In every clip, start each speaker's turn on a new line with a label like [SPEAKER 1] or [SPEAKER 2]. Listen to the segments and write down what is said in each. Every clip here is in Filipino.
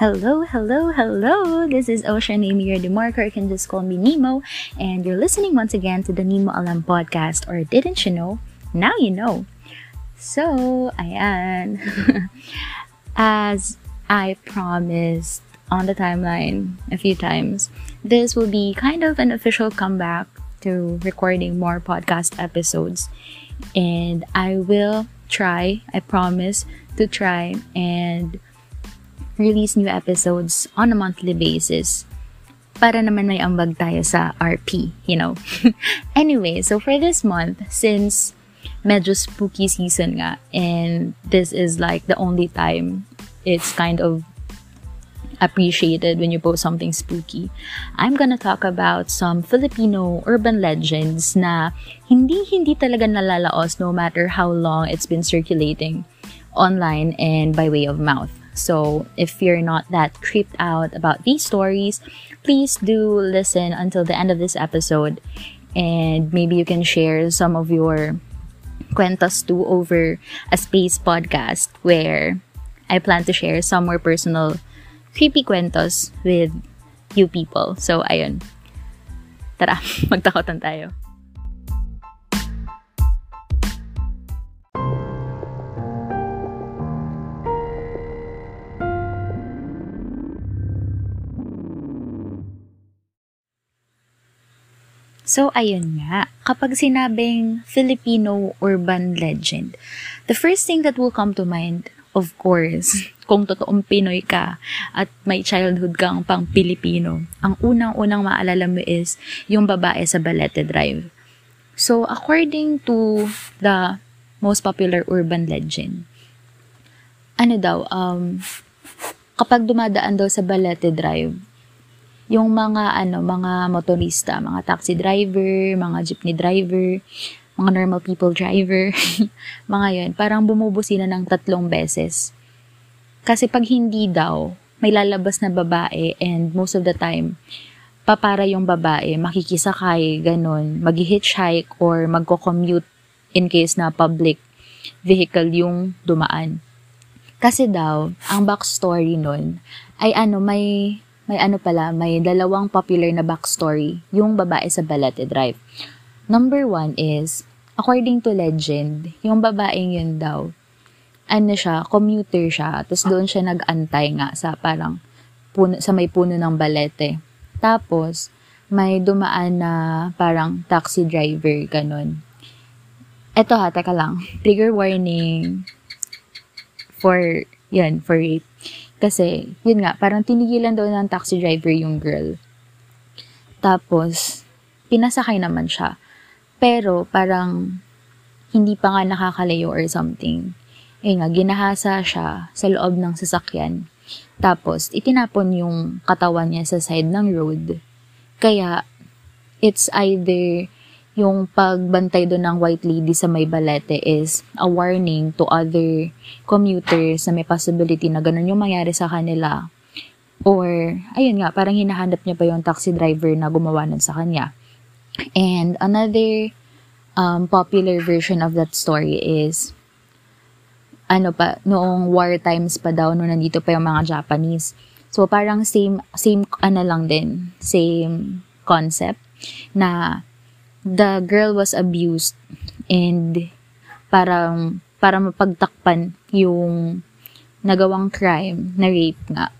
[SPEAKER 1] Hello, hello, hello! This is Ocean Amy DeMarco. You can just call me Nemo. And you're listening once again to the Nemo Alam podcast. Or didn't you know? Now you know. So, ayan. As I promised on the timeline a few times, this will be kind of an official comeback to recording more podcast episodes. And I will try, I promise to try and release new episodes on a monthly basis para naman may ambag tayo sa RP, you know. anyway, so for this month, since medyo spooky season nga, and this is like the only time it's kind of appreciated when you post something spooky, I'm gonna talk about some Filipino urban legends na hindi-hindi talaga nalalaos no matter how long it's been circulating online and by way of mouth. So, if you're not that creeped out about these stories, please do listen until the end of this episode and maybe you can share some of your kwentos too over a space podcast where I plan to share some more personal creepy cuentos with you people. So, ayun. Tara, magtakotan tayo. So, ayun nga. Kapag sinabing Filipino urban legend, the first thing that will come to mind, of course, kung totoong Pinoy ka at may childhood kang pang Pilipino, ang unang-unang maalala mo is yung babae sa Balete Drive. So, according to the most popular urban legend, ano daw, um, kapag dumadaan daw sa Balete Drive, yung mga ano, mga motorista, mga taxi driver, mga jeepney driver, mga normal people driver, mga yun, parang bumubusina ng tatlong beses. Kasi pag hindi daw, may lalabas na babae and most of the time, papara yung babae, makikisakay, ganun, mag-hitchhike or magko-commute in case na public vehicle yung dumaan. Kasi daw, ang backstory nun ay ano, may may ano pala, may dalawang popular na backstory, yung babae sa Balete Drive. Number one is, according to legend, yung babaeng yun daw, ano siya, commuter siya, tapos doon siya nag-antay nga sa parang puno, sa may puno ng Balete. Tapos, may dumaan na parang taxi driver, ganun. Eto ha, teka lang. Trigger warning for, yan, for rape. Kasi, yun nga, parang tinigilan daw ng taxi driver yung girl. Tapos, pinasakay naman siya. Pero, parang, hindi pa nga nakakalayo or something. Eh nga, ginahasa siya sa loob ng sasakyan. Tapos, itinapon yung katawan niya sa side ng road. Kaya, it's either yung pagbantay doon ng white lady sa may balete is a warning to other commuters na may possibility na ganun yung mangyari sa kanila. Or, ayun nga, parang hinahanap niya pa yung taxi driver na gumawa nun sa kanya. And another um, popular version of that story is, ano pa, noong war times pa daw, nung nandito pa yung mga Japanese. So, parang same, same, ano lang din, same concept, na the girl was abused and parang para mapagtakpan yung nagawang crime na rape nga.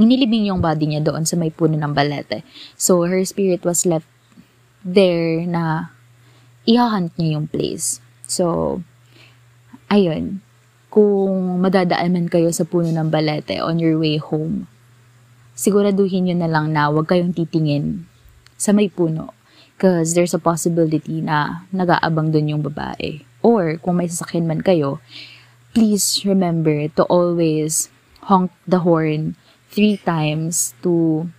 [SPEAKER 1] Inilibing yung body niya doon sa may puno ng balete. So, her spirit was left there na ihahunt niya yung place. So, ayun. Kung madadaan man kayo sa puno ng balete on your way home, siguraduhin nyo na lang na huwag kayong titingin sa may puno Because there's a possibility na nag-aabang dun yung babae. Or, kung may sasakyan man kayo, please remember to always honk the horn three times to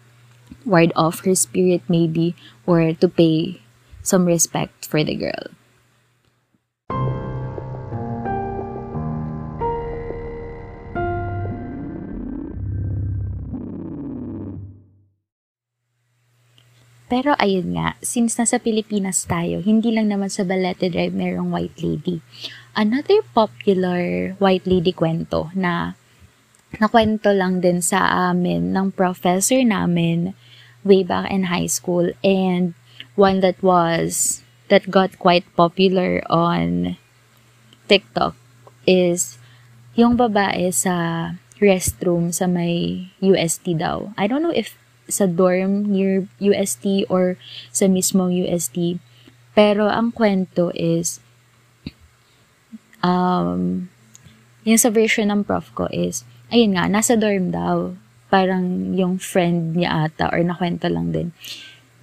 [SPEAKER 1] ward off her spirit maybe or to pay some respect for the girl. Pero ayun nga, since nasa Pilipinas tayo, hindi lang naman sa Balete Drive merong white lady. Another popular white lady kwento na nakwento lang din sa amin ng professor namin way back in high school and one that was that got quite popular on TikTok is yung babae sa restroom sa may UST daw. I don't know if sa dorm near UST or sa mismong UST. Pero ang kwento is um, yung sa version ng prof ko is ayun nga, nasa dorm daw. Parang yung friend niya ata or nakwento lang din.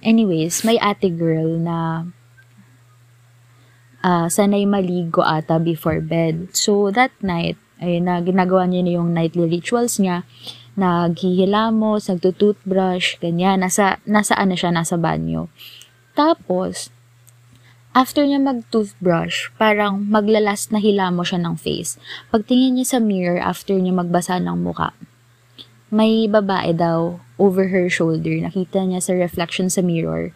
[SPEAKER 1] Anyways, may ate girl na uh, sanay maligo ata before bed. So, that night, ayun na, ginagawa niya na yung nightly rituals niya. Naghihilamos, nagtutoothbrush, ganyan. Nasa, nasa ano siya, nasa banyo. Tapos, after niya mag-toothbrush, parang maglalas na hilamo siya ng face. Pagtingin niya sa mirror after niya magbasa ng muka, may babae daw over her shoulder. Nakita niya sa reflection sa mirror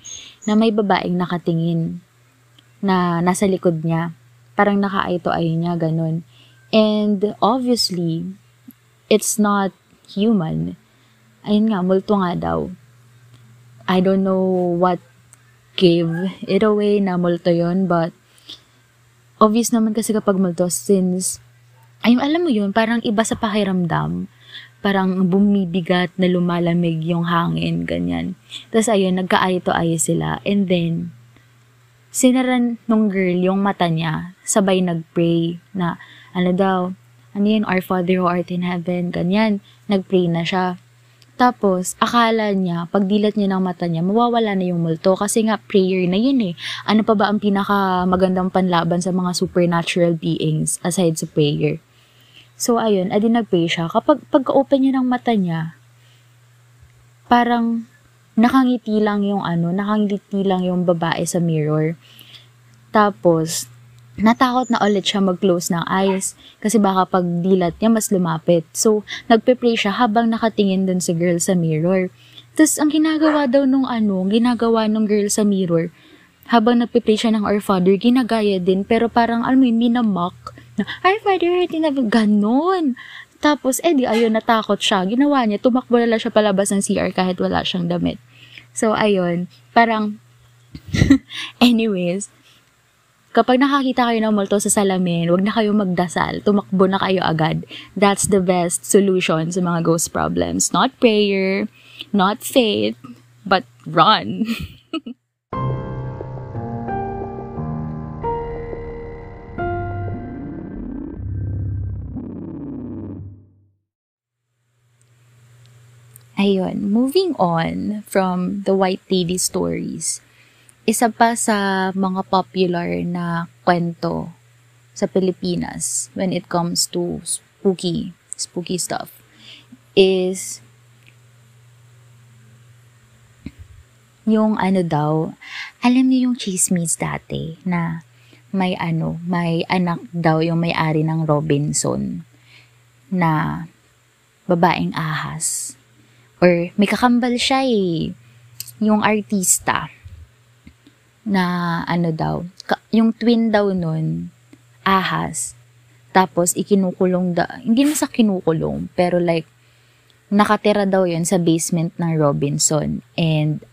[SPEAKER 1] na may babaeng nakatingin na nasa likod niya. Parang naka-eye to eye niya, ganun. And obviously, it's not human. Ayun nga, multo nga daw. I don't know what gave it away na multo yon but obvious naman kasi kapag multo since ay alam mo yun parang iba sa pakiramdam parang bumibigat na lumalamig yung hangin ganyan tapos ayun nagka-eye to eye sila and then sinaran nung girl yung mata niya sabay nagpray na ano daw ano yun our father who art in heaven ganyan nagpray na siya tapos, akala niya, pag dilat niya ng mata niya, mawawala na yung multo kasi nga prayer na yun eh. Ano pa ba ang pinaka magandang panlaban sa mga supernatural beings aside sa prayer? So, ayun, adi nag-pray siya. Kapag pagka-open niya ng mata niya, parang nakangiti lang yung ano, nakangiti lang yung babae sa mirror. Tapos, natakot na ulit siya mag-close ng eyes kasi baka pag dilat niya mas lumapit. So, nagpe-pray siya habang nakatingin dun sa girl sa mirror. Tapos, ang ginagawa daw nung ano, ginagawa nung girl sa mirror, habang nagpe-pray siya ng Our Father, ginagaya din, pero parang, alam mo yun, minamock, na, Our Father, tinabi, ganon. Tapos, eh di, ayun, natakot siya. Ginawa niya, tumakbo na lang siya palabas ng CR kahit wala siyang damit. So, ayun, parang, anyways, Kapag nakakita kayo ng multo sa salamin, wag na kayo magdasal. Tumakbo na kayo agad. That's the best solution sa mga ghost problems. Not prayer, not faith, but run. Ayun, moving on from the White Lady stories isa pa sa mga popular na kwento sa Pilipinas when it comes to spooky, spooky stuff is yung ano daw, alam niyo yung chismis dati na may ano, may anak daw yung may-ari ng Robinson na babaeng ahas. Or may kakambal siya eh, yung artista na ano daw, yung twin daw nun, ahas, tapos ikinukulong da, hindi na sa kinukulong, pero like, nakatira daw yun sa basement ng Robinson. And,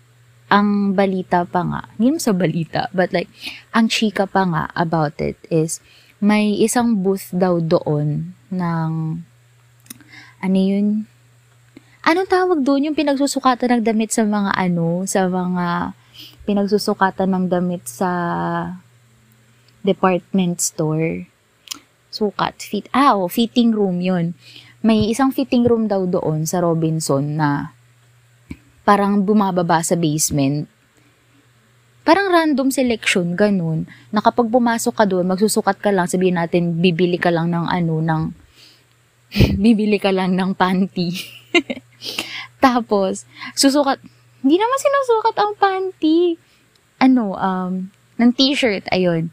[SPEAKER 1] ang balita pa nga, hindi sa balita, but like, ang chika pa nga about it is, may isang booth daw doon ng, ano yun, anong tawag doon? Yung pinagsusukatan ng damit sa mga ano, sa mga pinagsusukatan ng damit sa department store. Sukat, fit, ah, oh, fitting room yun. May isang fitting room daw doon sa Robinson na parang bumababa sa basement. Parang random selection, ganun. Na kapag pumasok ka doon, magsusukat ka lang, sabihin natin, bibili ka lang ng ano, ng, bibili ka lang ng panty. Tapos, susukat, hindi naman sinusukat ang panty. Ano, um, ng t-shirt, ayun.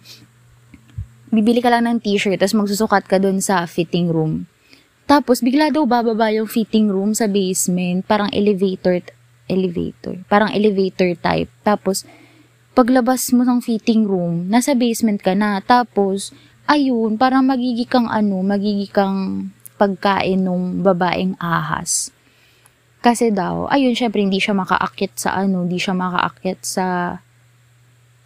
[SPEAKER 1] Bibili ka lang ng t-shirt, tapos magsusukat ka dun sa fitting room. Tapos, bigla daw bababa yung fitting room sa basement, parang elevator, elevator, parang elevator type. Tapos, paglabas mo ng fitting room, nasa basement ka na. Tapos, ayun, parang magiging kang ano, magiging kang pagkain ng babaeng ahas. Kasi daw, ayun, syempre hindi siya makaakit sa ano, hindi siya makaakit sa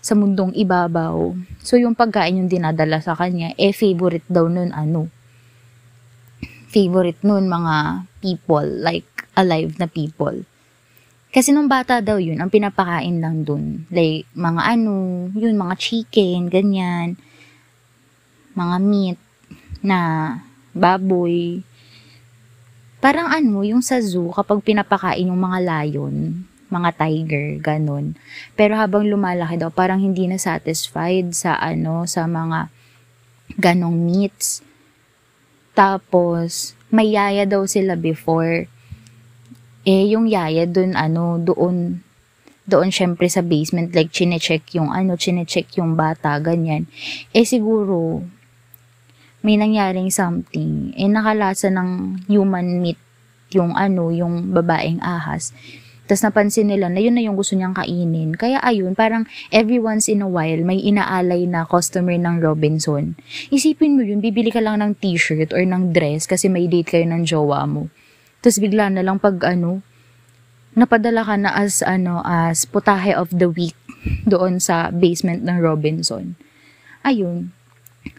[SPEAKER 1] sa mundong ibabaw. So, yung pagkain yung dinadala sa kanya, eh, favorite daw nun, ano, favorite nun, mga people, like, alive na people. Kasi nung bata daw yun, ang pinapakain lang dun. Like, mga ano, yun, mga chicken, ganyan. Mga meat na baboy. Parang ano, yung sa zoo, kapag pinapakain yung mga lion, mga tiger, ganun. Pero habang lumalaki daw, parang hindi na satisfied sa ano, sa mga ganong meats. Tapos, may yaya daw sila before. Eh, yung yaya dun, ano, doon, doon syempre sa basement, like, chinecheck yung, ano, chinecheck yung bata, ganyan. Eh, siguro, may nangyaring something. Eh, nakalasa ng human meat yung, ano, yung babaeng ahas. Tapos napansin nila na yun na yung gusto niyang kainin. Kaya ayun, parang every once in a while, may inaalay na customer ng Robinson. Isipin mo yun, bibili ka lang ng t-shirt or ng dress kasi may date kayo ng jowa mo. Tapos bigla na lang pag ano, napadala ka na as ano as putahe of the week doon sa basement ng Robinson. Ayun.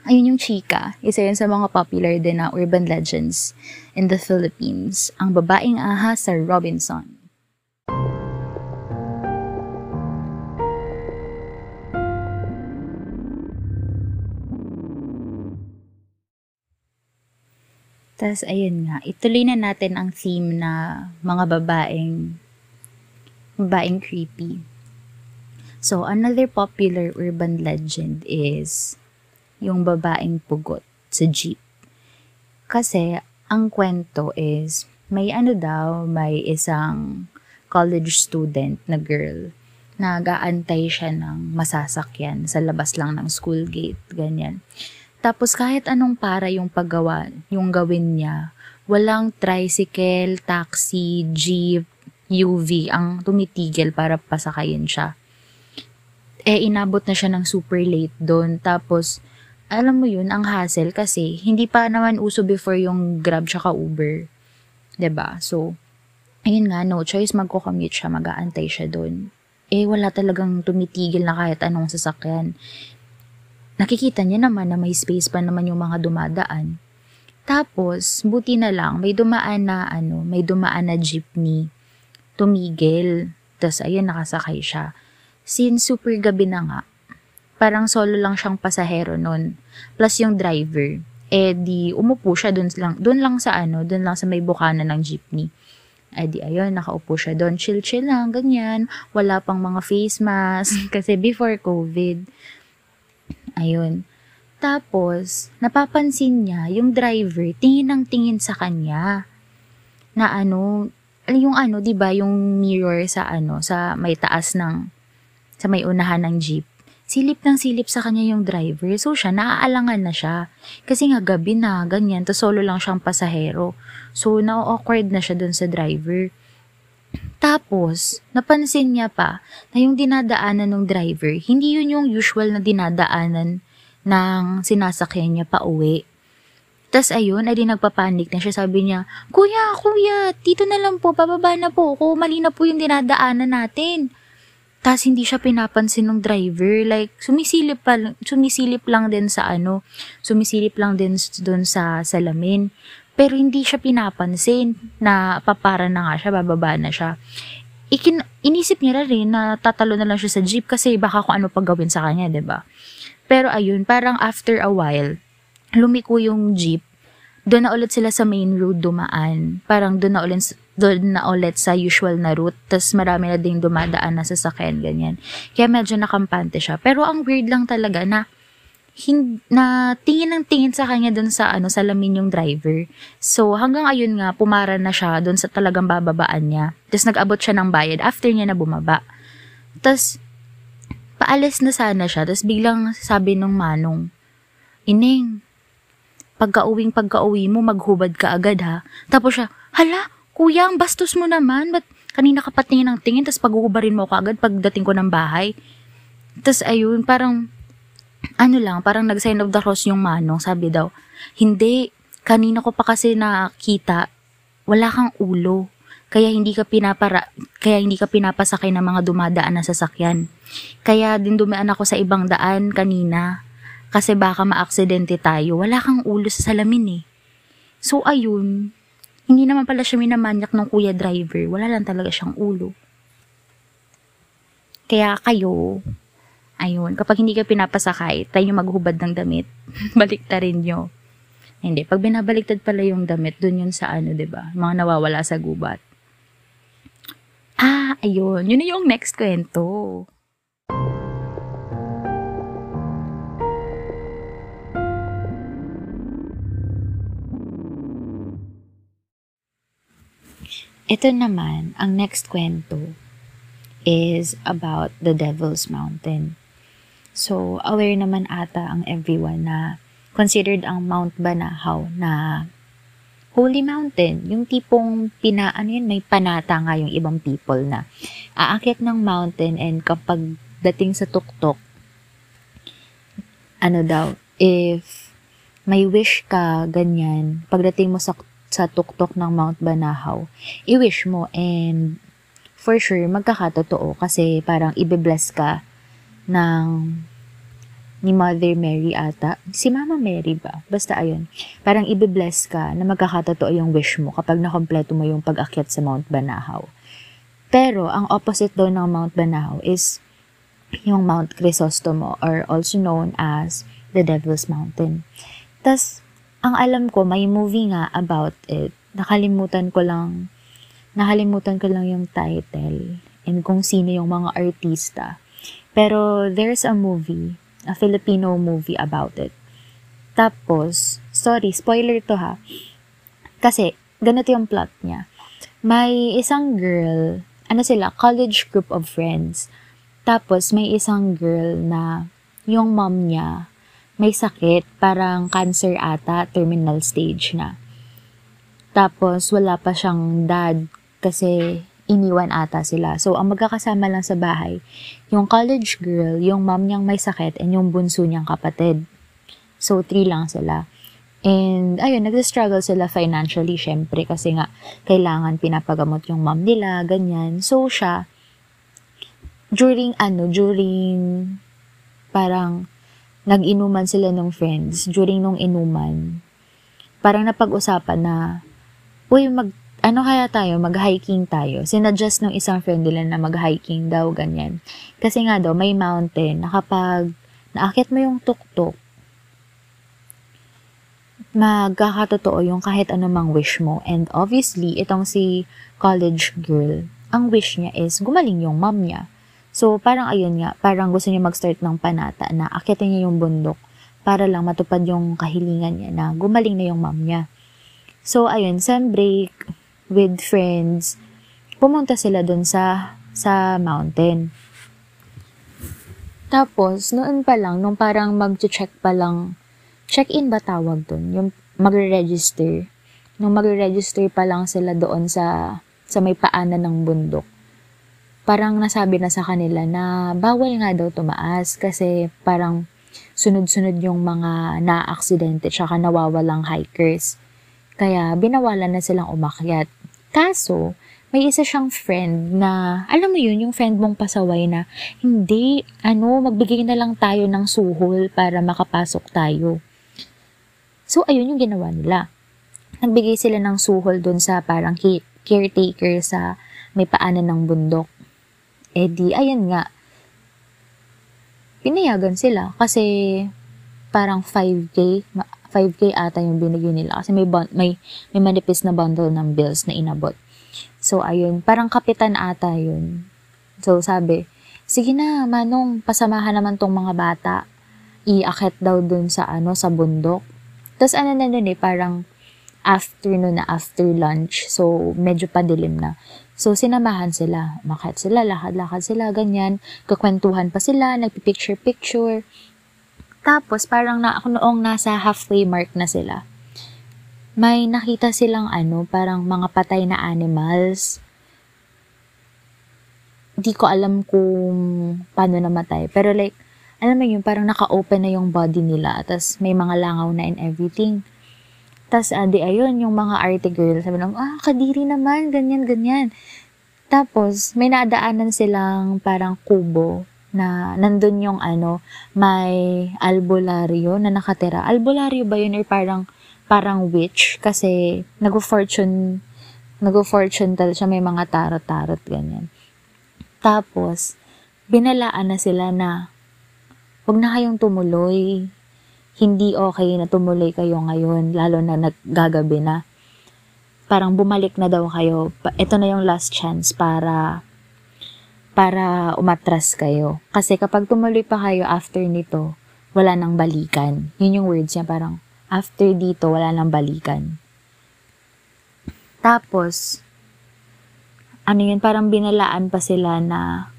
[SPEAKER 1] Ayun yung chika. Isa yun sa mga popular din na urban legends in the Philippines. Ang babaeng aha sa Robinson. Tapos, ayun nga, ituloy na natin ang theme na mga babaeng, babaeng creepy. So, another popular urban legend is yung babaeng pugot sa jeep. Kasi, ang kwento is, may ano daw, may isang college student na girl na gaantay siya ng masasakyan sa labas lang ng school gate, ganyan. Tapos kahit anong para yung paggawa, yung gawin niya, walang tricycle, taxi, jeep, UV ang tumitigil para pasakayin siya. Eh, inabot na siya ng super late doon. Tapos, alam mo yun, ang hassle kasi hindi pa naman uso before yung Grab tsaka Uber. ba diba? So, ayun nga, no choice, magko-commute siya, mag-aantay siya doon. Eh, wala talagang tumitigil na kahit anong sasakyan nakikita niya naman na may space pa naman yung mga dumadaan. Tapos, buti na lang, may dumaan na, ano, may dumaan na jeepney. Tumigil. Tapos, ayun, nakasakay siya. Since super gabi na nga, parang solo lang siyang pasahero nun. Plus yung driver. Eh, di, umupo siya dun lang, dun lang sa ano, dun lang sa may bukana ng jeepney. Eh di ayun, nakaupo siya doon, chill-chill lang, ganyan. Wala pang mga face mask kasi before COVID. Ayun. Tapos, napapansin niya, yung driver, tingin ng tingin sa kanya. Na ano, yung ano, di ba yung mirror sa ano, sa may taas ng, sa may unahan ng jeep. Silip ng silip sa kanya yung driver. So siya, naaalangan na siya. Kasi nga gabi na, ganyan. to solo lang siyang pasahero. So, na-awkward na siya dun sa driver. Tapos, napansin niya pa na yung dinadaanan ng driver, hindi yun yung usual na dinadaanan ng sinasakyan niya pa uwi. Tapos ayun, ay di nagpapanik na siya. Sabi niya, Kuya, kuya, dito na lang po, bababa na po ako. Mali na po yung dinadaanan natin. Tapos hindi siya pinapansin ng driver. Like, sumisilip, pa, sumisilip lang din sa ano, sumisilip lang din doon sa salamin. Pero hindi siya pinapansin na papara na nga siya, bababa na siya. Ikin, inisip niya rin na tatalo na lang siya sa jeep kasi baka kung ano pag gawin sa kanya, ba diba? Pero ayun, parang after a while, lumiko yung jeep. Doon na ulit sila sa main road dumaan. Parang doon na ulit, doon na ulit sa usual na route. Tapos marami na ding dumadaan na sasakyan, ganyan. Kaya medyo nakampante siya. Pero ang weird lang talaga na hin- na tingin ng tingin sa kanya dun sa ano salamin yung driver. So hanggang ayun nga pumara na siya dun sa talagang bababaan niya. Tapos nag-abot siya ng bayad after niya na bumaba. Tapos paalis na sana siya. Tapos biglang sabi nung manong, Ineng, pagka-uwing pagka-uwi mo, maghubad ka agad ha. Tapos siya, hala, kuya, ang bastos mo naman. Ba't kanina ka pa ng tingin, tapos paghuhubarin mo ka agad pagdating ko ng bahay. Tapos ayun, parang ano lang, parang nag-sign of the cross yung manong, sabi daw, hindi, kanina ko pa kasi nakita, wala kang ulo. Kaya hindi ka pinapara, kaya hindi ka pinapasakay ng mga dumadaan na sasakyan. Kaya din dumaan ako sa ibang daan kanina. Kasi baka maaksidente tayo. Wala kang ulo sa salamin eh. So ayun, hindi naman pala siya minamanyak ng kuya driver. Wala lang talaga siyang ulo. Kaya kayo, ayun, kapag hindi ka pinapasakay, tayo nyo maghubad ng damit. Baliktarin nyo. Hindi, pag binabaliktad pala yung damit, dun yun sa ano, ba Mga nawawala sa gubat. Ah, ayun. Yun na yung next kwento. Ito naman, ang next kwento is about the Devil's Mountain. So, aware naman ata ang everyone na considered ang Mount Banahaw na Holy Mountain, yung tipong pina, ano yun, may panata nga yung ibang people na aakyat ng mountain and kapag dating sa tuktok, ano daw, if may wish ka, ganyan, pagdating mo sa, sa tuktok ng Mount Banahaw, i-wish mo and for sure, magkakatotoo kasi parang ibe-bless ka ng ni Mother Mary ata. Si Mama Mary ba? Basta ayun. Parang ibe-bless ka na magkakatotoo yung wish mo kapag nakompleto mo yung pag-akyat sa Mount Banahaw. Pero, ang opposite daw ng Mount Banahaw is yung Mount Crisostomo or also known as the Devil's Mountain. Tas, ang alam ko, may movie nga about it. Nakalimutan ko lang, nakalimutan ko lang yung title and kung sino yung mga artista. Pero there's a movie a Filipino movie about it. Tapos, sorry, spoiler to ha. Kasi, ganito yung plot niya. May isang girl, ano sila, college group of friends. Tapos, may isang girl na yung mom niya may sakit, parang cancer ata, terminal stage na. Tapos, wala pa siyang dad kasi iniwan ata sila. So, ang magkakasama lang sa bahay, yung college girl, yung mom niyang may sakit, and yung bunso niyang kapatid. So, three lang sila. And, ayun, nag-struggle sila financially, syempre, kasi nga, kailangan pinapagamot yung mom nila, ganyan. So, siya, during, ano, during, parang, nag-inuman sila ng friends, during nung inuman, parang napag-usapan na, uy, mag, ano kaya tayo, mag-hiking tayo. Sinadjust ng isang friend nila na mag-hiking daw, ganyan. Kasi nga daw, may mountain na kapag naakit mo yung tuktok, magkakatotoo yung kahit anumang wish mo. And obviously, itong si college girl, ang wish niya is gumaling yung mom niya. So, parang ayun nga, parang gusto niya mag-start ng panata na akitin niya yung bundok para lang matupad yung kahilingan niya na gumaling na yung mom niya. So, ayun, sem break, with friends, pumunta sila dun sa, sa mountain. Tapos, noon pa lang, nung parang mag-check pa lang, check-in ba tawag dun? Yung magre-register. Nung magre-register pa lang sila doon sa, sa may paanan ng bundok. Parang nasabi na sa kanila na bawal nga daw tumaas kasi parang sunod-sunod yung mga na-aksidente tsaka nawawalang hikers. Kaya binawalan na silang umakyat. Kaso, may isa siyang friend na, alam mo yun, yung friend mong pasaway na, hindi, ano, magbigay na lang tayo ng suhol para makapasok tayo. So, ayun yung ginawa nila. Nagbigay sila ng suhol dun sa parang caretaker sa may paanan ng bundok. Eh di, ayan nga, pinayagan sila kasi parang 5K, 5K ata yung binigay nila kasi may, may, may manipis na bundle ng bills na inabot. So, ayun, parang kapitan ata yun. So, sabi, sige na, manong, pasamahan naman tong mga bata. Iakit daw dun sa, ano, sa bundok. Tapos, ano na nun eh, parang afternoon na after lunch. So, medyo padilim na. So, sinamahan sila. Umakit sila, lakad-lakad sila, ganyan. Kakwentuhan pa sila, nagpipicture-picture. Tapos, parang na noong nasa halfway mark na sila, may nakita silang ano, parang mga patay na animals. Hindi ko alam kung paano namatay. Pero like, alam mo yun, parang naka-open na yung body nila. Tapos may mga langaw na and everything. Tapos, adi, ah, ayun, yung mga arte girl, sabi lang, ah, kadiri naman, ganyan, ganyan. Tapos, may nadaanan silang parang kubo na nandun yung ano, may albularyo na nakatira. Albularyo ba yun or parang, parang witch? Kasi, nag-fortune, nag-fortune tal siya, may mga tarot-tarot, ganyan. Tapos, binalaan na sila na, wag na kayong tumuloy hindi okay na tumuloy kayo ngayon, lalo na naggagabi na. Parang bumalik na daw kayo. Ito na yung last chance para para umatras kayo. Kasi kapag tumuloy pa kayo after nito, wala nang balikan. Yun yung words niya, parang after dito, wala nang balikan. Tapos, ano yun, parang binalaan pa sila na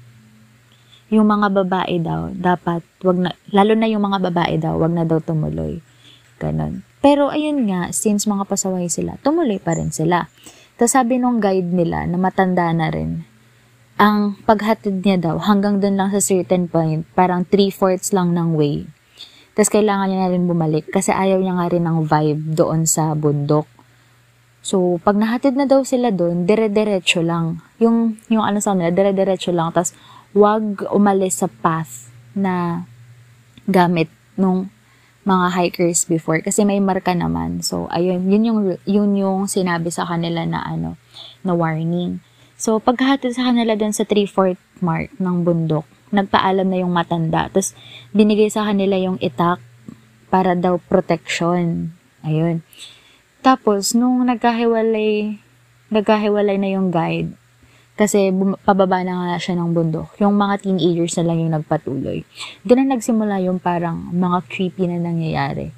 [SPEAKER 1] yung mga babae daw, dapat, wag na, lalo na yung mga babae daw, wag na daw tumuloy. Ganon. Pero ayun nga, since mga pasaway sila, tumuloy pa rin sila. Tapos sabi nung guide nila na matanda na rin, ang paghatid niya daw hanggang doon lang sa certain point, parang three-fourths lang ng way. Tapos kailangan niya na rin bumalik kasi ayaw niya nga rin ng vibe doon sa bundok. So, pag nahatid na daw sila doon, dire-diretso lang. Yung, yung ano sa nila, dire-diretso lang. Tapos, wag umalis sa path na gamit nung mga hikers before kasi may marka naman. So ayun, yun yung yun yung sinabi sa kanila na ano, na warning. So pagkahatid sa kanila dun sa 3/4 mark ng bundok, nagpaalam na yung matanda. Tapos binigay sa kanila yung itak para daw protection. Ayun. Tapos nung nagkahiwalay nagkahiwalay na yung guide, kasi bum- pababa na nga siya ng bundok. Yung mga teenagers na lang yung nagpatuloy. Doon na nagsimula yung parang mga creepy na nangyayari.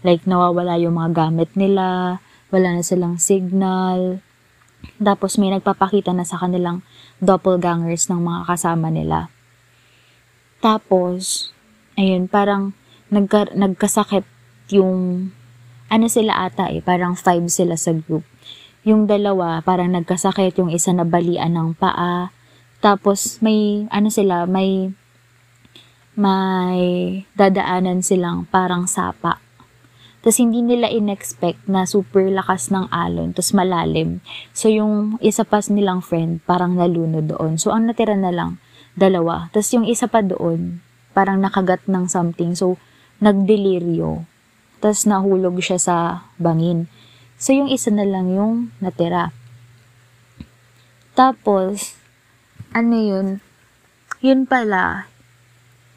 [SPEAKER 1] Like, nawawala yung mga gamit nila, wala na silang signal. Tapos may nagpapakita na sa kanilang doppelgangers ng mga kasama nila. Tapos, ayun, parang nagka, nagkasakit yung, ano sila ata eh, parang five sila sa group yung dalawa parang nagkasakit, yung isa na balian ng paa. Tapos may ano sila, may may dadaanan silang parang sapa. Tapos hindi nila inexpect na super lakas ng alon, tapos malalim. So yung isa pa nilang friend parang nalunod doon. So ang natira na lang dalawa. Tapos yung isa pa doon parang nakagat ng something. So nagdeliryo. Tapos nahulog siya sa bangin. So, yung isa na lang yung natira. Tapos, ano yun? Yun pala,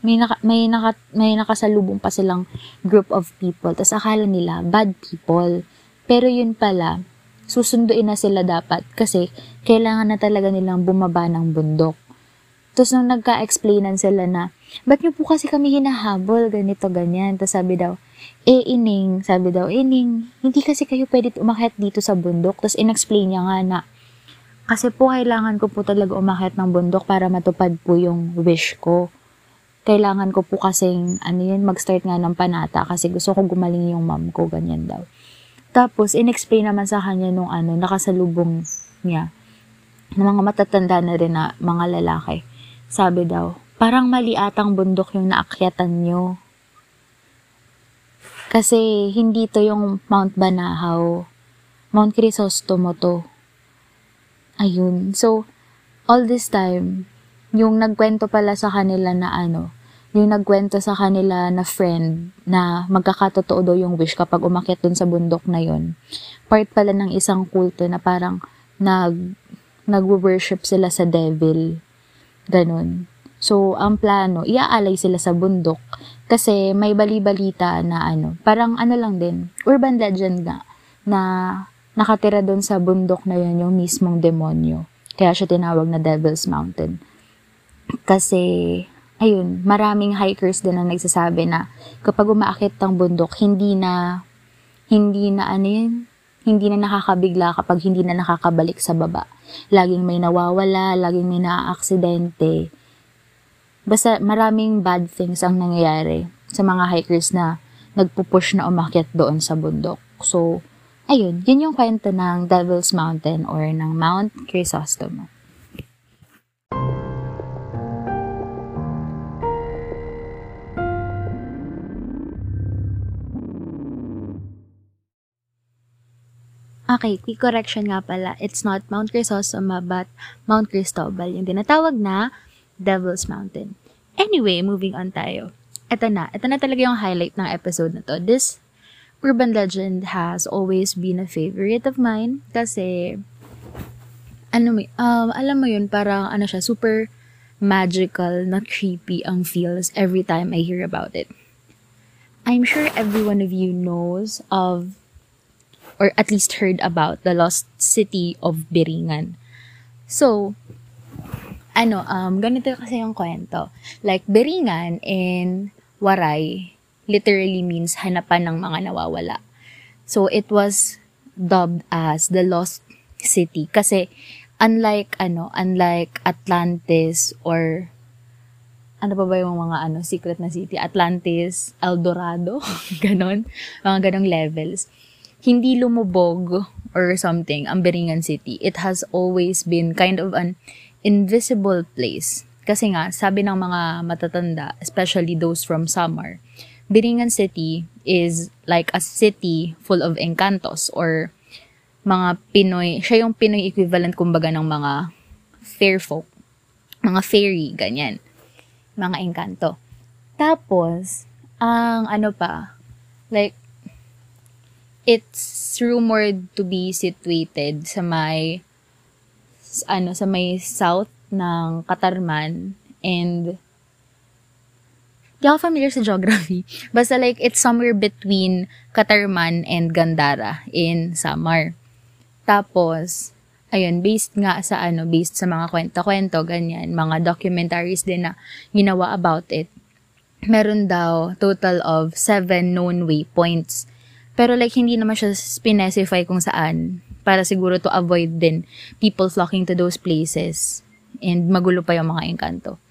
[SPEAKER 1] may, naka, may, naka, may nakasalubong pa silang group of people. Tapos akala nila, bad people. Pero yun pala, susunduin na sila dapat kasi kailangan na talaga nilang bumaba ng bundok. Tapos nung nagka-explainan sila na, ba't niyo po kasi kami hinahabol, ganito, ganyan. Tapos sabi daw, eh, ining, sabi daw, ining, hindi kasi kayo pwede umakyat dito sa bundok. Tapos inexplain niya nga na, kasi po kailangan ko po talaga umakyat ng bundok para matupad po yung wish ko. Kailangan ko po kasing, ano yun, mag-start nga ng panata kasi gusto ko gumaling yung mom ko, ganyan daw. Tapos, inexplain naman sa kanya nung ano, nakasalubong niya, ng mga matatanda na rin na mga lalaki. Sabi daw, parang mali atang bundok yung naakyatan nyo. Kasi hindi to yung Mount Banahaw. Mount Crisostomo to. Ayun. So, all this time, yung nagkwento pala sa kanila na ano, yung nagkwento sa kanila na friend na magkakatotoo daw yung wish kapag umakyat dun sa bundok na yon. Part pala ng isang kulto na parang nag nagwo-worship sila sa devil. Ganun. So, ang plano, iaalay sila sa bundok kasi may bali-balita na ano, parang ano lang din, urban legend nga, na nakatira doon sa bundok na yun yung mismong demonyo. Kaya siya tinawag na Devil's Mountain. Kasi, ayun, maraming hikers din ang nagsasabi na kapag umaakit ng bundok, hindi na, hindi na ano yun, hindi na nakakabigla kapag hindi na nakakabalik sa baba. Laging may nawawala, laging may naaaksidente Basta maraming bad things ang nangyayari sa mga hikers na nagpupush na umakyat doon sa bundok. So, ayun, yun yung kwento ng Devil's Mountain or ng Mount Chrysostomo. Okay, quick correction nga pala. It's not Mount Crisosoma, but Mount Cristobal, yung tinatawag na Devil's Mountain. Anyway, moving on tayo. Ito na. Ito na talaga yung highlight ng episode na to. This urban legend has always been a favorite of mine kasi ano mo, um, alam mo yun, parang ano siya, super magical, not creepy ang feels every time I hear about it. I'm sure every one of you knows of or at least heard about the lost city of Biringan. So, ano, um, ganito kasi yung kwento. Like, Biringan in Waray literally means hanapan ng mga nawawala. So, it was dubbed as the lost city kasi unlike ano, unlike Atlantis or ano pa ba yung mga ano, secret na city? Atlantis, El Dorado, ganon. Mga ganong levels hindi lumubog or something ang Beringan City. It has always been kind of an invisible place. Kasi nga, sabi ng mga matatanda, especially those from Samar, Beringan City is like a city full of encantos or mga Pinoy, siya yung Pinoy equivalent kumbaga ng mga fair folk, mga fairy, ganyan. Mga encanto. Tapos, ang ano pa, like, it's rumored to be situated sa may ano sa may south ng Katarman and di familiar sa geography. Basta like, it's somewhere between Katarman and Gandara in Samar. Tapos, ayun, based nga sa ano, based sa mga kwento-kwento, ganyan, mga documentaries din na ginawa about it. Meron daw total of seven known waypoints pero like, hindi naman siya specify kung saan para siguro to avoid din people flocking to those places and magulo pa yung mga engkanto.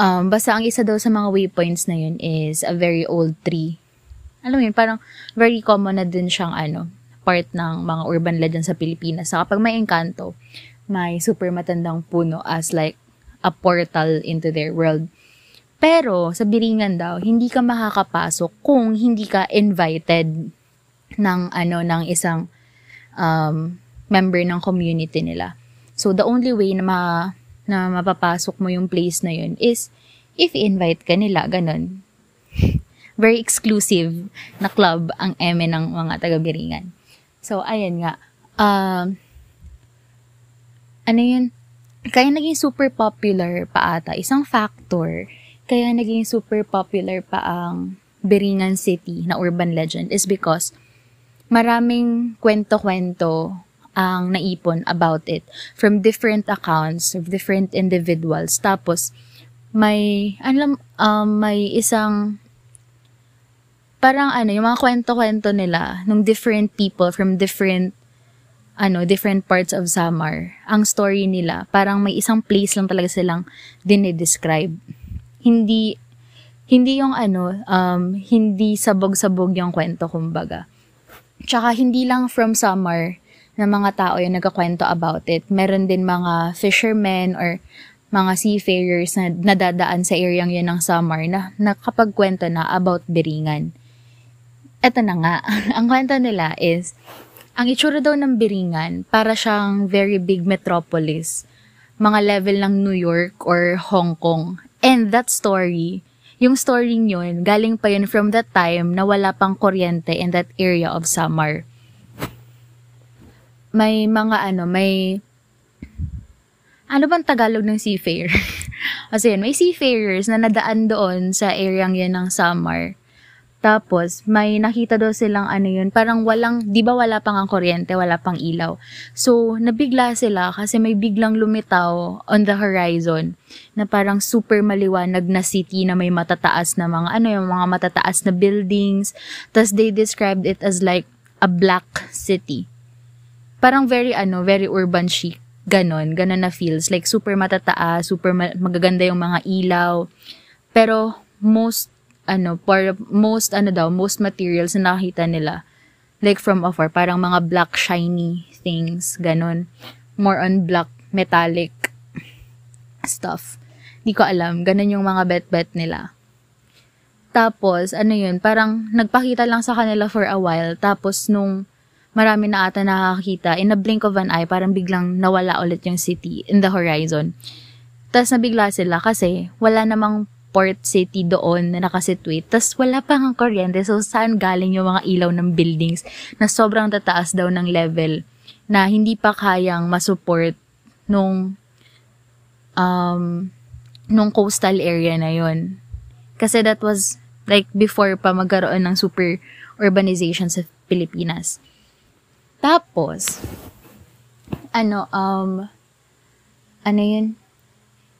[SPEAKER 1] Um, basta ang isa daw sa mga waypoints na yun is a very old tree. Alam mo yun, parang very common na din siyang ano, part ng mga urban legend sa Pilipinas. So kapag may engkanto, may super matandang puno as like a portal into their world. Pero, sa Biringan daw, hindi ka makakapasok kung hindi ka invited ng, ano, ng isang um, member ng community nila. So, the only way na, ma, na mapapasok mo yung place na yun is if invite ka nila, ganun. Very exclusive na club ang eme ng mga taga-Biringan. So, ayan nga. Um, ano yun? Kaya naging super popular pa ata. Isang factor kaya naging super popular pa ang Beringan City na urban legend is because maraming kwento-kwento ang naipon about it from different accounts of different individuals. Tapos, may, alam, um, may isang, parang ano, yung mga kwento-kwento nila, ng different people from different, ano, different parts of Samar, ang story nila, parang may isang place lang talaga silang dinidescribe hindi hindi yung ano, um, hindi sabog-sabog yung kwento, kumbaga. Tsaka hindi lang from summer na mga tao yung nagkakwento about it. Meron din mga fishermen or mga seafarers na nadadaan sa area yun ng summer na nakapagkwento na about Biringan. Eto na nga, ang kwento nila is, ang itsura daw ng Biringan, para siyang very big metropolis. Mga level ng New York or Hong Kong. And that story, yung story yun, galing pa yun from that time na wala pang kuryente in that area of Samar. May mga ano, may... Ano bang Tagalog ng seafarer? Kasi yun, may seafarers na nadaan doon sa area yun ng Samar tapos, may nakita daw silang ano yun, parang walang, di ba wala pang ang kuryente, wala pang ilaw. So, nabigla sila kasi may biglang lumitaw on the horizon na parang super maliwanag na city na may matataas na mga, ano yung mga matataas na buildings. Tapos, they described it as like a black city. Parang very, ano, very urban chic. Ganon, ganon na feels. Like, super matataas, super ma- magaganda yung mga ilaw. Pero, most ano, for most, ano daw, most materials na nakita nila, like from afar, parang mga black shiny things, ganun. More on black metallic stuff. Di ko alam, ganun yung mga bet-bet nila. Tapos, ano yun, parang nagpakita lang sa kanila for a while. Tapos, nung marami na ata nakakita. In a blink of an eye, parang biglang nawala ulit yung city in the horizon. Tapos nabigla sila kasi wala namang port city doon na nakasitwate. Tapos wala pa ang kuryente. So, saan galing yung mga ilaw ng buildings na sobrang tataas daw ng level na hindi pa kayang masupport nung um, nung coastal area na yon Kasi that was like before pa magkaroon ng super urbanization sa Pilipinas. Tapos, ano, um, ano yun?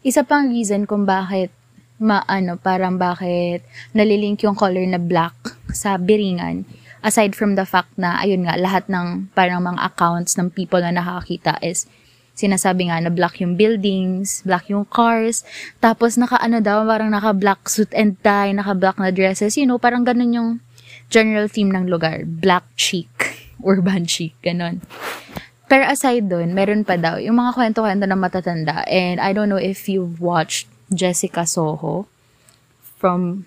[SPEAKER 1] Isa pang reason kung bakit maano, parang bakit nalilink yung color na black sa biringan. Aside from the fact na, ayun nga, lahat ng parang mga accounts ng people na nakakita is sinasabi nga na black yung buildings, black yung cars, tapos naka-ano daw, parang naka-black suit and tie, naka-black na dresses, you know, parang ganun yung general theme ng lugar. Black chic, urban chic, ganun. Pero aside dun, meron pa daw yung mga kwento-kwento na matatanda. And I don't know if you've watched Jessica Soho from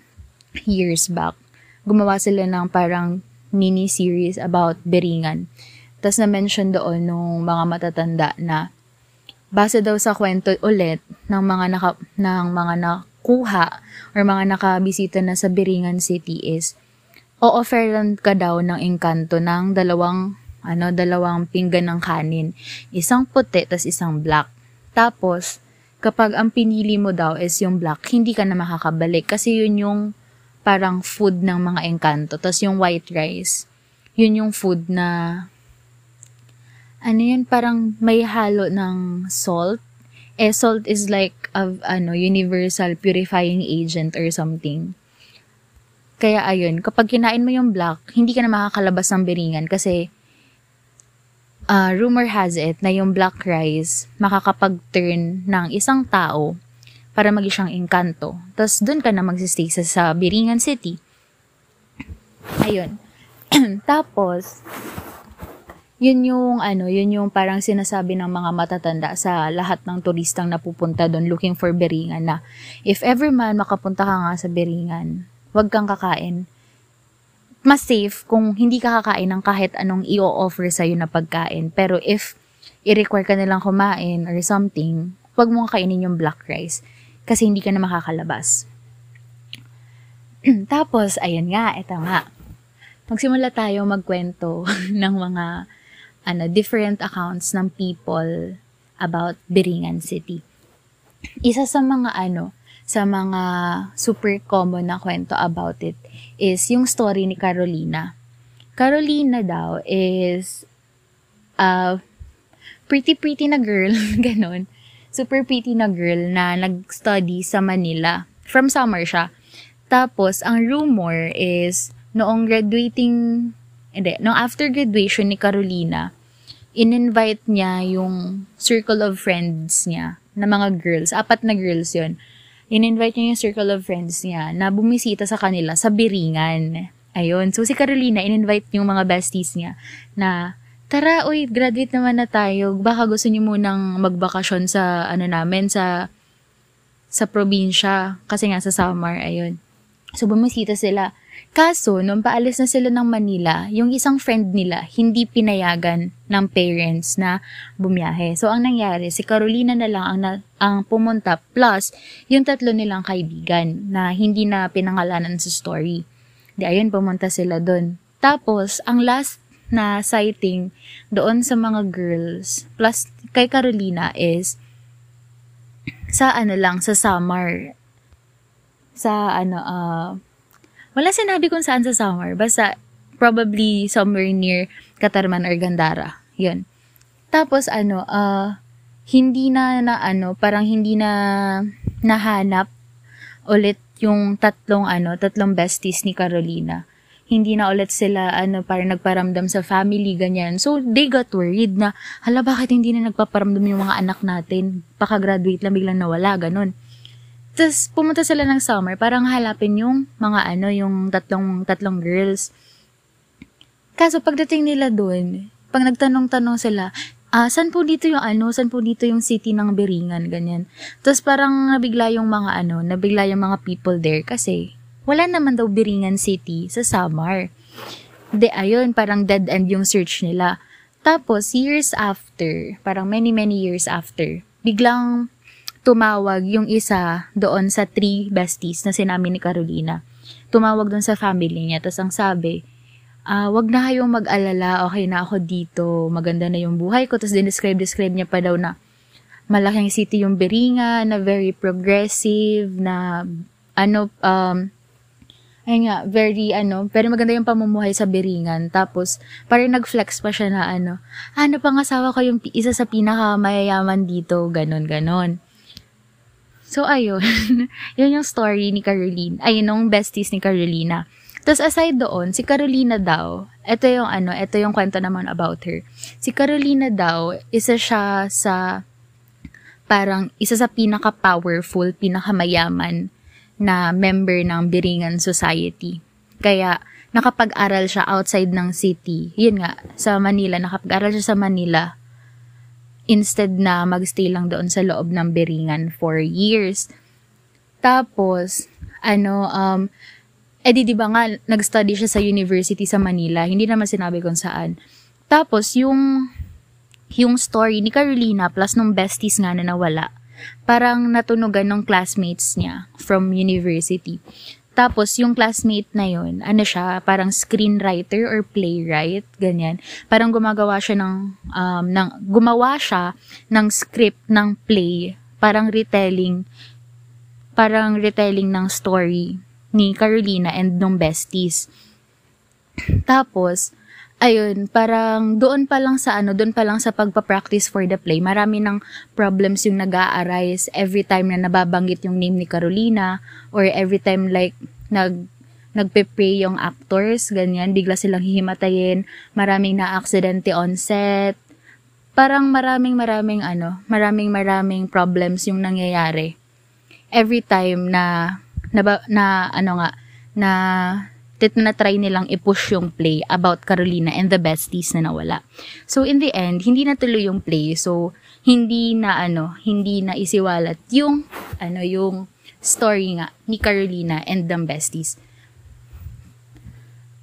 [SPEAKER 1] years back. Gumawa sila ng parang mini-series about Beringan. Tapos na-mention doon nung mga matatanda na base daw sa kwento ulit ng mga naka, ng mga nakuha or mga nakabisita na sa Beringan City is o-offeran ka daw ng engkanto ng dalawang ano, dalawang pinggan ng kanin. Isang puti, tas isang black. Tapos, kapag ang pinili mo daw is yung black, hindi ka na makakabalik. Kasi yun yung parang food ng mga engkanto. Tapos yung white rice, yun yung food na, ano yun, parang may halo ng salt. Eh, salt is like, a, ano, universal purifying agent or something. Kaya ayun, kapag kinain mo yung black, hindi ka na makakalabas ng biringan kasi uh, rumor has it na yung black rice makakapag-turn ng isang tao para maging siyang engkanto. Tapos doon ka na magsistay sa, sa Biringan City. Ayun. Tapos, yun yung ano, yun yung parang sinasabi ng mga matatanda sa lahat ng turistang napupunta doon looking for Beringan na if ever man makapunta ka nga sa Beringan, wag kang kakain mas safe kung hindi ka kakain ng kahit anong i-offer sa'yo na pagkain. Pero if i-require ka nilang kumain or something, huwag mo kainin yung black rice kasi hindi ka na makakalabas. Tapos, ayun nga, eto nga. Magsimula tayo magkwento ng mga ano, different accounts ng people about Biringan City. Isa sa mga ano, sa mga super common na kwento about it is yung story ni Carolina. Carolina daw is a pretty pretty na girl, ganun. Super pretty na girl na nag-study sa Manila. From summer siya. Tapos, ang rumor is, noong graduating, hindi, noong after graduation ni Carolina, in-invite niya yung circle of friends niya na mga girls. Apat na girls yon in-invite niya yung circle of friends niya na bumisita sa kanila sa Biringan. Ayun. So, si Carolina, in-invite yung mga besties niya na, tara, uy, graduate naman na tayo. Baka gusto niyo munang magbakasyon sa, ano namin, sa, sa probinsya. Kasi nga sa summer, ayun. So, bumisita sila. Kaso, nung paalis na sila ng Manila, yung isang friend nila, hindi pinayagan ng parents na bumiyahe. So, ang nangyari, si Carolina na lang ang, na, ang pumunta plus yung tatlo nilang kaibigan na hindi na pinangalanan sa story. Di ayun, pumunta sila doon. Tapos, ang last na sighting doon sa mga girls plus kay Carolina is sa ano lang, sa summer. Sa ano, uh, wala sinabi kung saan sa summer. Basta, probably somewhere near Katarman or Gandara. Yun. Tapos, ano, uh, hindi na, na, ano, parang hindi na nahanap ulit yung tatlong, ano, tatlong besties ni Carolina. Hindi na ulit sila, ano, parang nagparamdam sa family, ganyan. So, they got worried na, hala, bakit hindi na nagpaparamdam yung mga anak natin? Paka-graduate lang, biglang nawala, ganun. Tapos, pumunta sila ng summer, parang halapin yung mga ano, yung tatlong, tatlong girls. Kaso, pagdating nila doon, pag nagtanong-tanong sila, ah, saan po dito yung ano, saan po dito yung city ng Beringan, ganyan. Tapos parang nabigla yung mga ano, nabigla yung mga people there kasi wala naman daw Beringan City sa Samar. de, ayun, parang dead end yung search nila. Tapos, years after, parang many, many years after, biglang tumawag yung isa doon sa three besties na sinami ni Carolina. Tumawag doon sa family niya. Tapos ang sabi, uh, wag na kayong mag-alala, okay na ako dito, maganda na yung buhay ko. Tapos din-describe-describe niya pa daw na malaking city yung Beringa, na very progressive, na ano, um, ayun nga, very ano, pero maganda yung pamumuhay sa Beringan. Tapos, parang nag-flex pa siya na ano, ano pang asawa ko yung isa sa pinakamayayaman dito, ganon, ganon. So, ayun. yun yung story ni Caroline. Ayun, yung besties ni Carolina. Tapos aside doon, si Carolina daw, ito yung ano, ito yung kwento naman about her. Si Carolina daw, isa siya sa parang isa sa pinaka-powerful, pinakamayaman na member ng Biringan Society. Kaya, nakapag-aral siya outside ng city. Yun nga, sa Manila, nakapag-aral siya sa Manila instead na magstay lang doon sa loob ng Biringan for years. Tapos, ano, um, edi di ba nga, nag-study siya sa university sa Manila. Hindi naman sinabi kung saan. Tapos, yung, yung story ni Carolina plus nung besties nga na nawala, parang natunugan ng classmates niya from university. Tapos, yung classmate na yun, ano siya, parang screenwriter or playwright, ganyan. Parang gumagawa siya ng, um, ng, gumawa siya ng script ng play, parang retelling, parang retelling ng story ni Carolina and nung besties. Tapos, ayun, parang doon pa lang sa ano, doon pa lang sa pagpa-practice for the play, marami ng problems yung nag arise every time na nababanggit yung name ni Carolina or every time like nag nagpe-pray yung actors, ganyan, bigla silang hihimatayin, maraming na-aksidente on set, parang maraming maraming ano, maraming maraming problems yung nangyayari. Every time na na, na ano nga, na tit na try nilang i-push yung play about Carolina and the besties na nawala. So in the end, hindi na tuloy yung play. So hindi na ano, hindi na isiwalat yung ano yung story nga ni Carolina and the besties.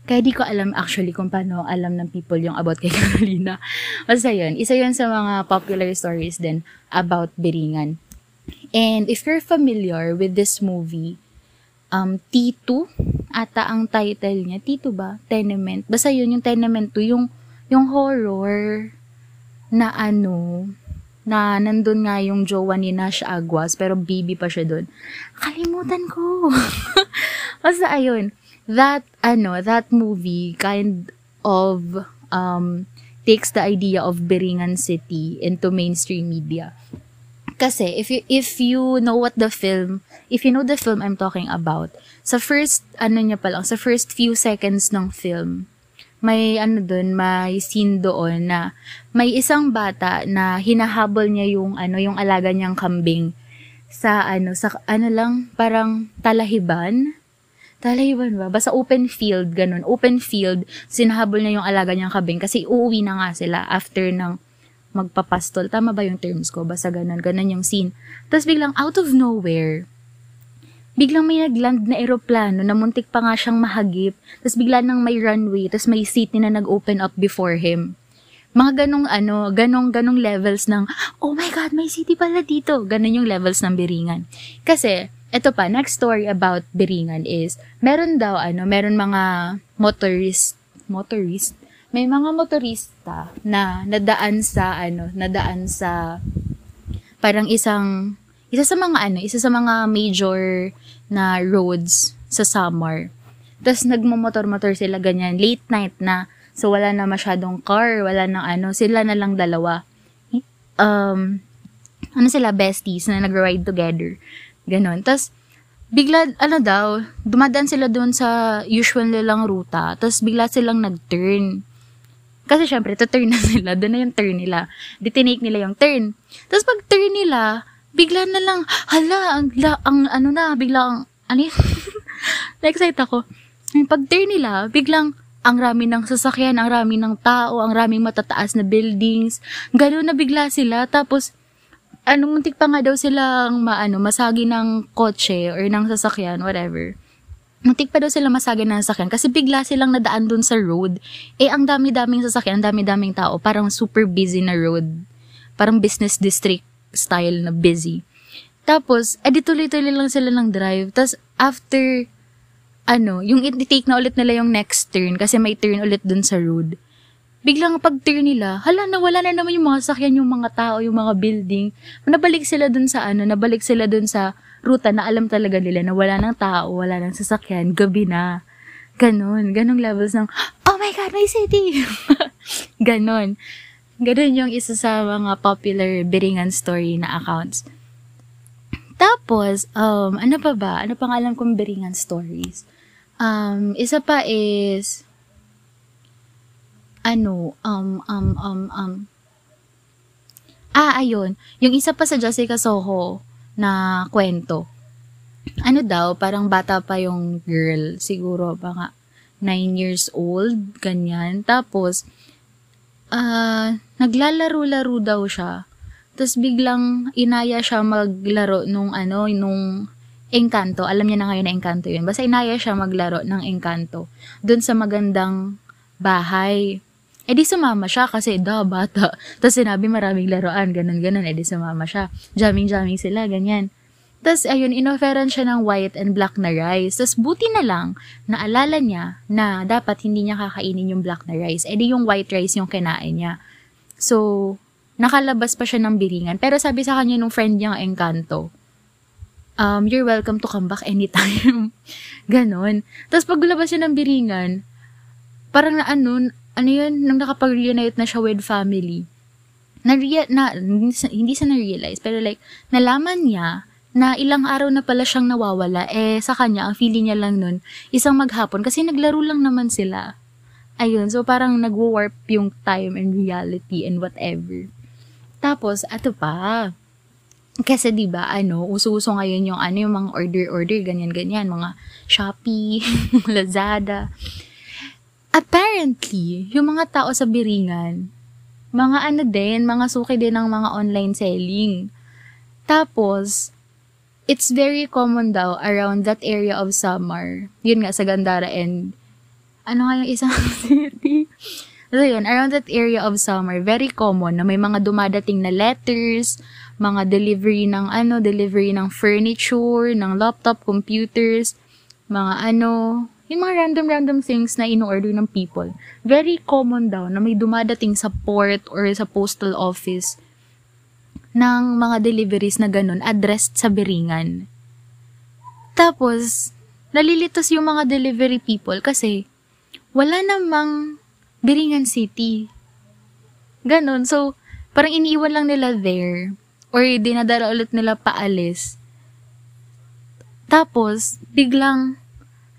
[SPEAKER 1] Kaya di ko alam actually kung paano alam ng people yung about kay Carolina. Basta yun, isa yun sa mga popular stories din about Biringan. And if you're familiar with this movie, um, T2 ata ang title niya. T2 ba? Tenement. Basta yun, yung Tenement 2, yung, yung horror na ano, na nandun nga yung jowa ni Nash Aguas, pero baby pa siya dun. Kalimutan ko. Basta ayun, that, ano, that movie kind of, um, takes the idea of Biringan City into mainstream media. Kasi if you if you know what the film, if you know the film I'm talking about, sa first ano niya pa lang, sa first few seconds ng film, may ano doon, may scene doon na may isang bata na hinahabol niya yung ano, yung alaga niyang kambing sa ano, sa ano lang, parang talahiban. Talahiban ba? Basta open field, ganun. Open field, sinahabol niya yung alaga niyang kambing kasi uuwi na nga sila after ng magpapastol. Tama ba yung terms ko? Basta ganun, ganun yung scene. Tapos biglang out of nowhere, biglang may nagland na eroplano na muntik pa nga siyang mahagip. Tapos bigla nang may runway, tapos may seat na nag-open up before him. Mga ganong ano, ganong ganong levels ng, oh my God, may city pala dito. Ganon yung levels ng Biringan. Kasi, eto pa, next story about Biringan is, meron daw ano, meron mga motorist, motorist, may mga motorista na nadaan sa ano, nadaan sa parang isang isa sa mga ano, isa sa mga major na roads sa summer. Tapos nagmo-motor-motor sila ganyan, late night na. So wala na masyadong car, wala na ano, sila na lang dalawa. Um, ano sila, besties na nag-ride together. Ganon. Tapos, bigla, ano daw, dumadaan sila doon sa usual nilang ruta. Tapos, bigla silang nag-turn. Kasi syempre, turn na sila. Doon na yung turn nila. Di tinake nila yung turn. Tapos pag turn nila, bigla na lang, hala, ang, la, ang ano na, bigla ang, ano? Na-excite ako. Pag turn nila, biglang, ang rami ng sasakyan, ang rami ng tao, ang raming matataas na buildings. Gano'n na bigla sila. Tapos, ano, muntik pa nga daw silang maano, masagi ng kotse or ng sasakyan, whatever. Muntik pa daw sila masagin ng sasakyan kasi bigla silang nadaan dun sa road. Eh, ang dami-daming sasakyan, ang dami-daming tao, parang super busy na road. Parang business district style na busy. Tapos, edi tuloy-tuloy lang sila ng drive. Tapos, after, ano, yung i-take na ulit nila yung next turn kasi may turn ulit dun sa road. Biglang pag-turn nila, hala, nawala na naman yung mga sasakyan, yung mga tao, yung mga building. Nabalik sila dun sa ano, nabalik sila dun sa ruta na alam talaga nila na wala ng tao, wala ng sasakyan, gabi na. Ganon, ganong levels ng, oh my God, my city! ganon. Ganon yung isa sa mga popular biringan story na accounts. Tapos, um, ano pa ba? Ano pang alam kong biringan stories? Um, isa pa is, ano, um, um, um, um, ah, ayun, yung isa pa sa Jessica Soho, na kwento. Ano daw, parang bata pa yung girl, siguro mga 9 years old, ganyan. Tapos, uh, naglalaro-laro daw siya. Tapos biglang inaya siya maglaro nung ano, nung Encanto. Alam niya na ngayon na Encanto yun. Basta inaya siya maglaro ng Encanto. Doon sa magandang bahay. E di sumama siya kasi da, bata. Tapos sinabi maraming laruan, ganun, ganun. E di sumama siya. Jamming-jamming sila, ganyan. Tapos ayun, inoferan siya ng white and black na rice. Tapos buti na lang, naalala niya na dapat hindi niya kakainin yung black na rice. E di yung white rice yung kinain niya. So, nakalabas pa siya ng biringan. Pero sabi sa kanya nung friend niya Encanto, um, you're welcome to come back anytime. Ganon. Tapos paglabas siya ng biringan, parang na ano, ano yun, nung nakapag-reunite na siya with family, na, na hindi siya na-realize, pero like, nalaman niya na ilang araw na pala siyang nawawala, eh sa kanya, ang feeling niya lang nun, isang maghapon, kasi naglaro lang naman sila. Ayun, so parang nag-warp yung time and reality and whatever. Tapos, ato pa, kasi 'di ba ano, uso-uso ngayon yung ano yung mga order-order ganyan-ganyan, mga Shopee, Lazada apparently, yung mga tao sa Biringan, mga ano din, mga suki din ng mga online selling. Tapos, it's very common daw around that area of Samar. Yun nga, sa Gandara and, ano nga yung isang city? So yun, around that area of Samar, very common na may mga dumadating na letters, mga delivery ng ano, delivery ng furniture, ng laptop, computers, mga ano, yung mga random-random things na in-order ng people, very common daw na may dumadating sa port or sa postal office ng mga deliveries na ganun addressed sa Beringan. Tapos, nalilitos yung mga delivery people kasi wala namang Beringan City. Ganon. So, parang iniiwan lang nila there or dinadala ulit nila paalis. Tapos, biglang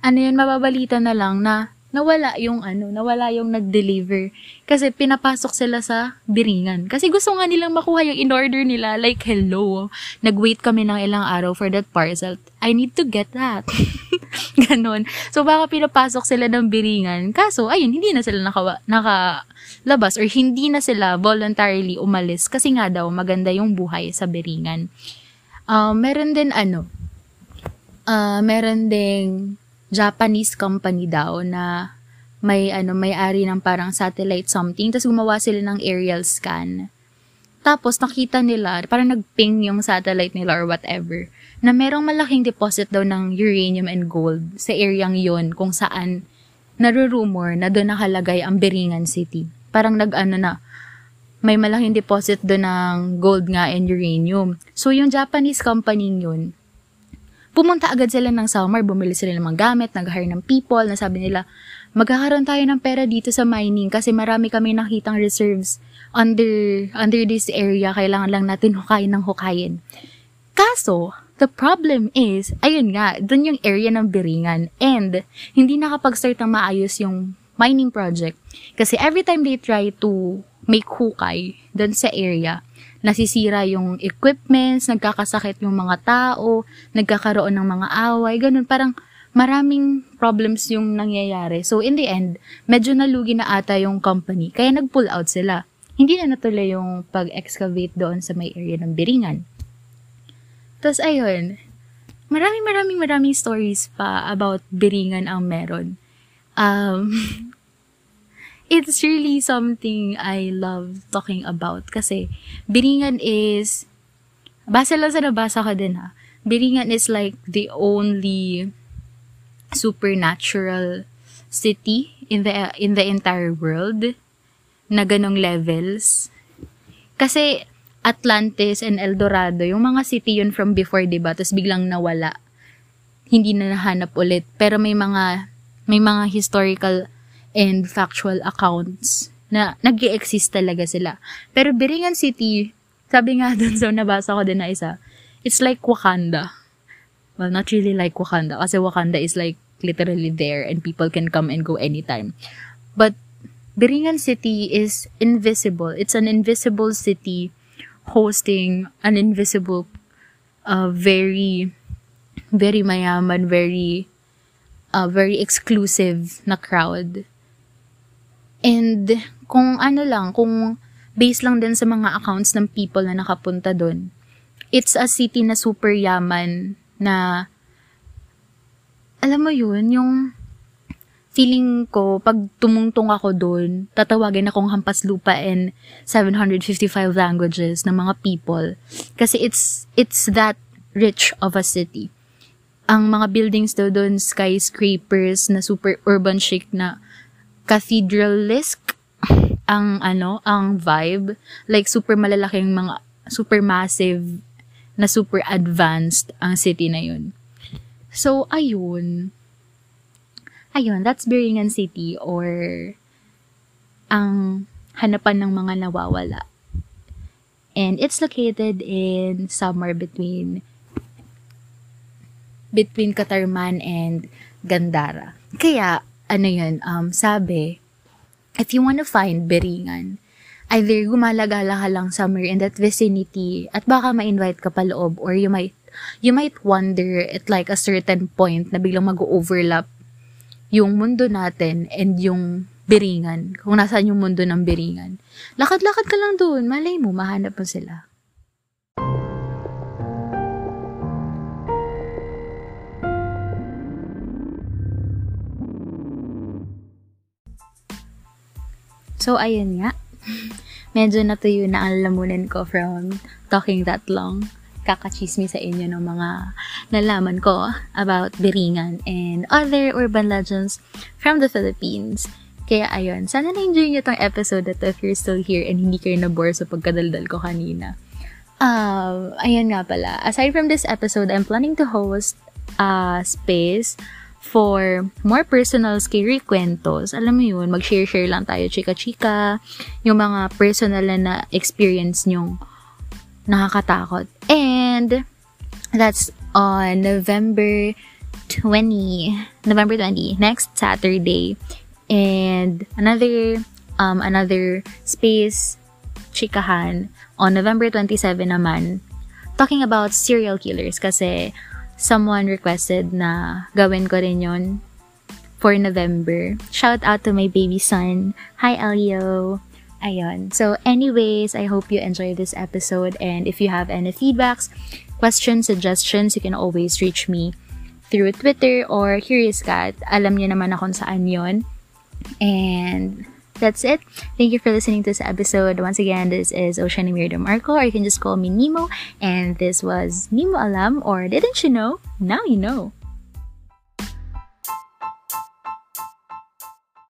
[SPEAKER 1] ano yun, mababalita na lang na nawala yung ano, nawala yung nag-deliver. Kasi pinapasok sila sa biringan. Kasi gusto nga nilang makuha yung in-order nila. Like, hello, nag-wait kami ng ilang araw for that parcel. I need to get that. Ganon. So, baka pinapasok sila ng biringan. Kaso, ayun, hindi na sila naka, nakalabas or hindi na sila voluntarily umalis. Kasi nga daw, maganda yung buhay sa biringan. Uh, meron din ano, uh, meron ding Japanese company daw na may ano may-ari ng parang satellite something tapos gumawa sila ng aerial scan. Tapos nakita nila, parang nagping yung satellite nila or whatever, na merong malaking deposit daw ng uranium and gold sa areang yon kung saan narurumor na doon nakalagay ang Beringan City. Parang nag-ano na, may malaking deposit doon ng gold nga and uranium. So yung Japanese company yun, Pumunta agad sila ng summer, bumili sila ng mga gamit, nag-hire ng people, na sabi nila, magkakaroon tayo ng pera dito sa mining kasi marami kami nakitang reserves under, under this area, kailangan lang natin hukayin ng hukayin. Kaso, the problem is, ayun nga, dun yung area ng Biringan. And hindi nakapag-start ng maayos yung mining project. Kasi every time they try to make hukay dun sa area, nasisira yung equipments, nagkakasakit yung mga tao, nagkakaroon ng mga away, ganun. Parang maraming problems yung nangyayari. So, in the end, medyo nalugi na ata yung company, kaya nag-pull out sila. Hindi na natuloy yung pag-excavate doon sa may area ng Biringan. Tapos, ayun, maraming maraming maraming stories pa about Biringan ang meron. Um, it's really something I love talking about kasi Biringan is, base lang sa nabasa ko din ha, Biringan is like the only supernatural city in the in the entire world na ganong levels. Kasi Atlantis and El Dorado, yung mga city yun from before, 'di ba? Tapos biglang nawala. Hindi na nahanap ulit. Pero may mga may mga historical and factual accounts na nag exist talaga sila. Pero Biringan City, sabi nga dun sa nabasa ko din na isa, it's like Wakanda. Well, not really like Wakanda kasi Wakanda is like literally there and people can come and go anytime. But Biringan City is invisible. It's an invisible city hosting an invisible, uh, very, very mayaman, very, uh, very exclusive na crowd. And kung ano lang, kung based lang din sa mga accounts ng people na nakapunta doon, it's a city na super yaman na alam mo yun, yung feeling ko, pag tumungtong ako doon, tatawagin akong hampas lupa in 755 languages ng mga people. Kasi it's, it's that rich of a city. Ang mga buildings daw doon, skyscrapers na super urban chic na cathedral-esque ang ano, ang vibe. Like super malalaking mga, super massive na super advanced ang city na yun. So, ayun ayun, that's Biringan City or ang hanapan ng mga nawawala. And it's located in somewhere between between Katarman and Gandara. Kaya, ano yun, um, sabi, if you want to find Biringan, either gumalagala ka lang somewhere in that vicinity at baka ma-invite ka pa loob or you might you might wonder at like a certain point na biglang mag-overlap yung mundo natin and yung biringan, kung nasaan yung mundo ng biringan. Lakad-lakad ka lang doon, malay mo, mahanap mo sila. So, ayun nga. Medyo natuyo na ang lamunan ko from talking that long kakachismi sa inyo ng mga nalaman ko about Biringan and other urban legends from the Philippines. Kaya ayun, sana na-enjoy nyo tong episode na to if you're still here and hindi kayo na-bore sa pagkadaldal ko kanina. Um, ayun nga pala. Aside from this episode, I'm planning to host a space for more personal scary kwentos. Alam mo yun, mag-share-share lang tayo, chika-chika, yung mga personal na experience nyong nakakatakot. And that's on November 20, November 20, next Saturday. And another um another space chikahan on November 27 naman talking about serial killers kasi someone requested na gawin ko rin yon for November. Shout out to my baby son. Hi, Elio. Ayun. So, anyways, I hope you enjoy this episode. And if you have any feedbacks, questions, suggestions, you can always reach me through Twitter or Curious Cat. Alam niyo naman ako saan yon. And that's it. Thank you for listening to this episode. Once again, this is Ocean Mirda Marco, or you can just call me Nemo. And this was Nemo Alam, or Didn't You Know? Now You Know.